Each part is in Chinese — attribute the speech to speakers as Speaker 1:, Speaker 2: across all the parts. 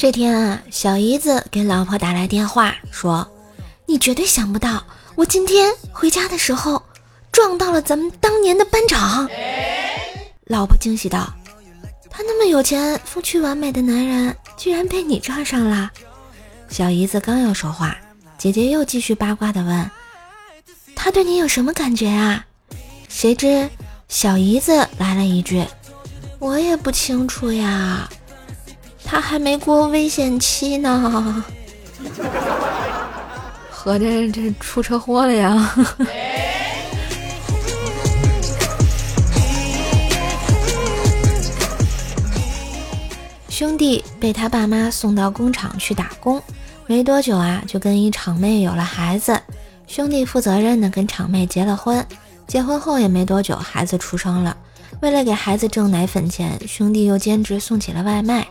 Speaker 1: 这天啊，小姨子给老婆打来电话说：“你绝对想不到，我今天回家的时候撞到了咱们当年的班长。”老婆惊喜道：“他那么有钱、风趣完美的男人，居然被你撞上了。”小姨子刚要说话，姐姐又继续八卦的问：“他对你有什么感觉啊？”谁知小姨子来了一句：“我也不清楚呀。”他还没过危险期呢，合着这出车祸了呀！兄弟被他爸妈送到工厂去打工，没多久啊，就跟一厂妹有了孩子。兄弟负责任的跟厂妹结了婚，结婚后也没多久，孩子出生了。为了给孩子挣奶粉钱，兄弟又兼职送起了外卖。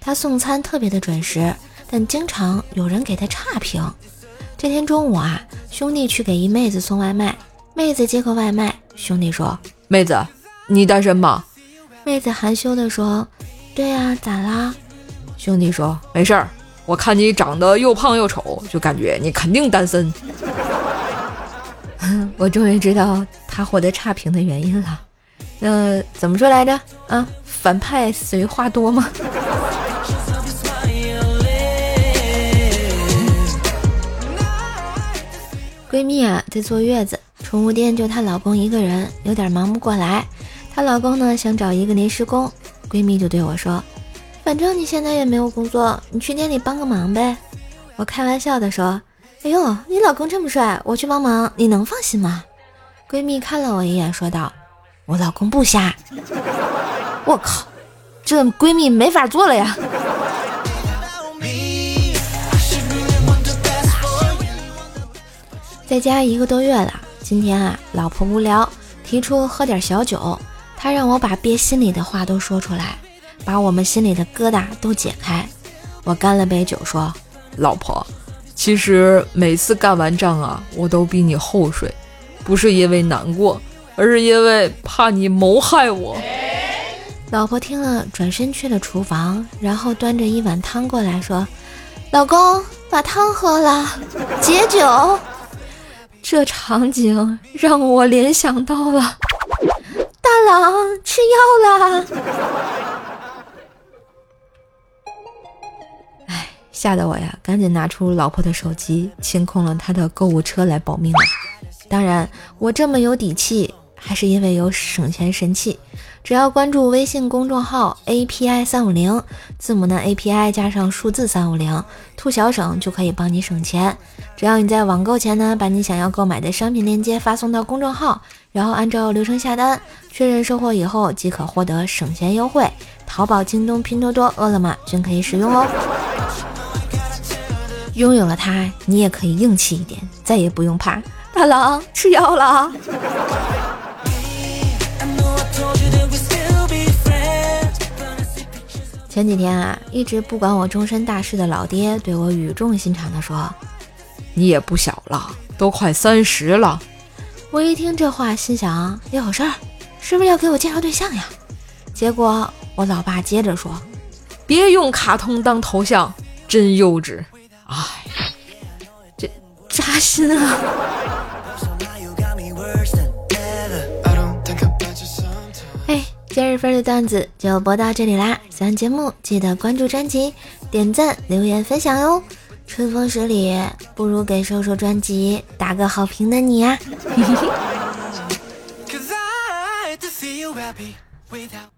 Speaker 1: 他送餐特别的准时，但经常有人给他差评。这天中午啊，兄弟去给一妹子送外卖，妹子接过外卖，兄弟说：“
Speaker 2: 妹子，你单身吗？”
Speaker 1: 妹子含羞的说：“对呀，咋啦？”
Speaker 2: 兄弟说：“没事儿，我看你长得又胖又丑，就感觉你肯定单身。”
Speaker 1: 我终于知道他获得差评的原因了。那怎么说来着？啊，反派随话多吗？闺蜜啊，在坐月子，宠物店就她老公一个人，有点忙不过来。她老公呢，想找一个临时工，闺蜜就对我说：“反正你现在也没有工作，你去店里帮个忙呗。”我开玩笑的说：“哎呦，你老公这么帅，我去帮忙，你能放心吗？”闺蜜看了我一眼，说道：“我老公不瞎。”我靠，这闺蜜没法做了呀！在家一个多月了，今天啊，老婆无聊，提出喝点小酒。她让我把憋心里的话都说出来，把我们心里的疙瘩都解开。我干了杯酒，说：“
Speaker 2: 老婆，其实每次干完仗啊，我都比你后睡，不是因为难过，而是因为怕你谋害我。”
Speaker 1: 老婆听了，转身去了厨房，然后端着一碗汤过来说：“老公，把汤喝了，解酒。”这场景让我联想到了大郎吃药啦！哎，吓得我呀，赶紧拿出老婆的手机，清空了她的购物车来保命了。当然，我这么有底气，还是因为有省钱神器。只要关注微信公众号 API 三五零，字母呢 API 加上数字三五零，兔小省就可以帮你省钱。只要你在网购前呢，把你想要购买的商品链接发送到公众号，然后按照流程下单，确认收货以后即可获得省钱优惠。淘宝、京东、拼多多、饿了么均可以使用哦。拥有了它，你也可以硬气一点，再也不用怕大郎吃药了。前几天啊，一直不管我终身大事的老爹对我语重心长地说：“
Speaker 2: 你也不小了，都快三十了。”
Speaker 1: 我一听这话，心想有事儿，是不是要给我介绍对象呀？结果我老爸接着说：“
Speaker 2: 别用卡通当头像，真幼稚。”哎，
Speaker 1: 这扎心啊！今日份的段子就播到这里啦！喜欢节目记得关注专辑、点赞、留言、分享哟！春风十里，不如给瘦瘦专辑打个好评的你呀！